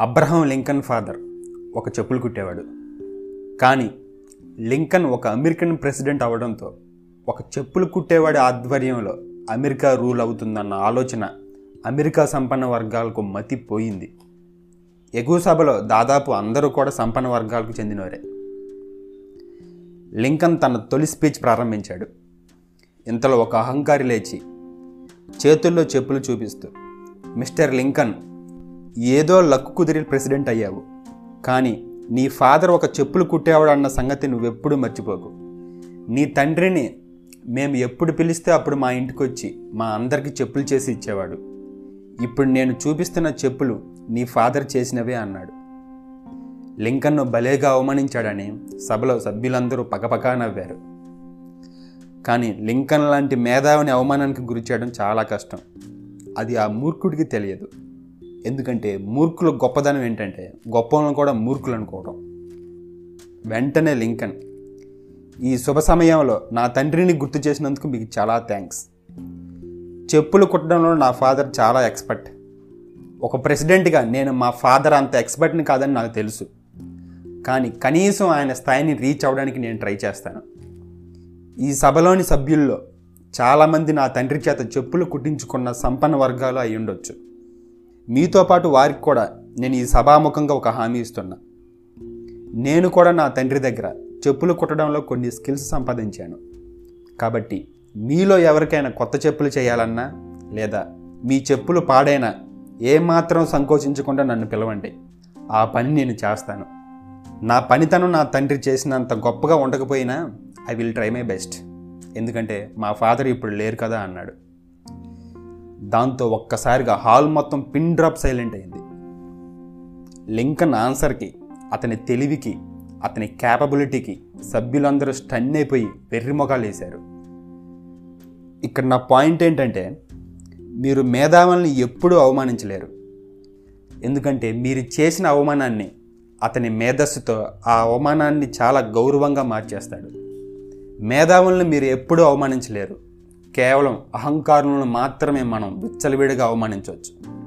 Abraham Lincoln father ఒక చెప్పులు కుట్టేవాడు. కానీ లింకన్ ఒక అమెరికన్ ప్రెసిడెంట్ అవడంతో ఒక చెప్పులు కుట్టేవాడి ఆధ్వర్యంలో అమెరికా రూల్ అవుతుందన్న ఆలోచన అమెరికా సంపన్న వర్గాలకు మతి పోయింది ఎగువ సభలో దాదాపు అందరూ కూడా సంపన్న వర్గాలకు చెందినవారే లింకన్ తన తొలి స్పీచ్ ప్రారంభించాడు. ఇంతలో ఒక అహంకారి లేచి చేతుల్లో చెప్పులు చూపిస్తూ మిస్టర్ లింకన్ ఏదో లక్కు కుదిరి ప్రెసిడెంట్ అయ్యావు. కానీ నీ ఫాదర్ ఒక చెప్పులు కుట్టేవాడు అన్న సంగతి నువ్వెప్పుడు మర్చిపోకు. నీ తండ్రిని మేము ఎప్పుడు పిలిస్తే అప్పుడు మా ఇంటికి వచ్చి మా అందరికీ చెప్పులు చేసి ఇచ్చేవాడు. ఇప్పుడు నేను చూపిస్తున్న చెప్పులు నీ ఫాదర్ చేసినవే అన్నాడు. లింకన్ను భలేగా అవమానించాడని సభలో సభ్యులందరూ పకపకా నవ్వారు. కానీ లింకన్ లాంటి మేధావిని అవమానానికి గురి చేయడం చాలా కష్టం. అది ఆ మూర్ఖుడికి తెలియదు. ఎందుకంటే మూర్ఖుల గొప్పదనం ఏంటంటే గొప్పలను కూడా మూర్ఖులు అనుకోవడం వెంటనే లింకన్ ఈ శుభ సమయంలో నా తండ్రిని గుర్తు చేసినందుకు మీకు చాలా థ్యాంక్స్ చెప్పులు కుట్టడంలో నా ఫాదర్ చాలా ఎక్స్పర్ట్ ఒక ప్రెసిడెంట్గా నేను మా ఫాదర్ అంత ఎక్స్పర్ట్ని కాదని నాకు తెలుసు. కానీ కనీసం ఆయన స్థాయిని రీచ్ అవ్వడానికి నేను ట్రై చేస్తాను. ఈ సభలోని సభ్యుల్లో చాలామంది నా తండ్రి చేత చెప్పులు కుట్టించుకున్న సంపన్న వర్గాలు అయి ఉండొచ్చు మీతో పాటు వారికి కూడా నేను ఈ సభాముఖంగా ఒక హామీ ఇస్తున్నా. నేను కూడా నా తండ్రి దగ్గర చెప్పులు కుట్టడంలో కొన్ని స్కిల్స్ సంపాదించాను. కాబట్టి మీలో ఎవరికైనా కొత్త చెప్పులు చేయాలన్నా లేదా మీ చెప్పులు పాడైనా ఏమాత్రం సంకోచించకుండా నన్ను పిలవండి. ఆ పని నేను చేస్తాను. నా పనితనం నా తండ్రి చేసినంత గొప్పగా ఉండకపోయినా I will try my best. ఎందుకంటే మా ఫాదర్ ఇప్పుడు లేరు కదా అన్నాడు. దాంతో ఒక్కసారిగా హాల్ మొత్తం పిన్ డ్రాప్ సైలెంట్ అయింది. లింకన్ ఆన్సర్కి అతని తెలివికి అతని క్యాపబిలిటీకి సభ్యులందరూ స్టన్ అయిపోయి వెర్రి మొఖాలు వేశారు. ఇక్కడ నా పాయింట్ ఏంటంటే మీరు మేధావుల్ని ఎప్పుడూ అవమానించలేరు. ఎందుకంటే మీరు చేసిన అవమానాన్ని అతని మేధస్సుతో ఆ అవమానాన్ని చాలా గౌరవంగా మార్చేస్తాడు. మేధావుల్ని మీరు ఎప్పుడూ అవమానించలేరు. కేవలం అహంకారులను మాత్రమే మనం విచ్చలవిడిగా అవమానించవచ్చు.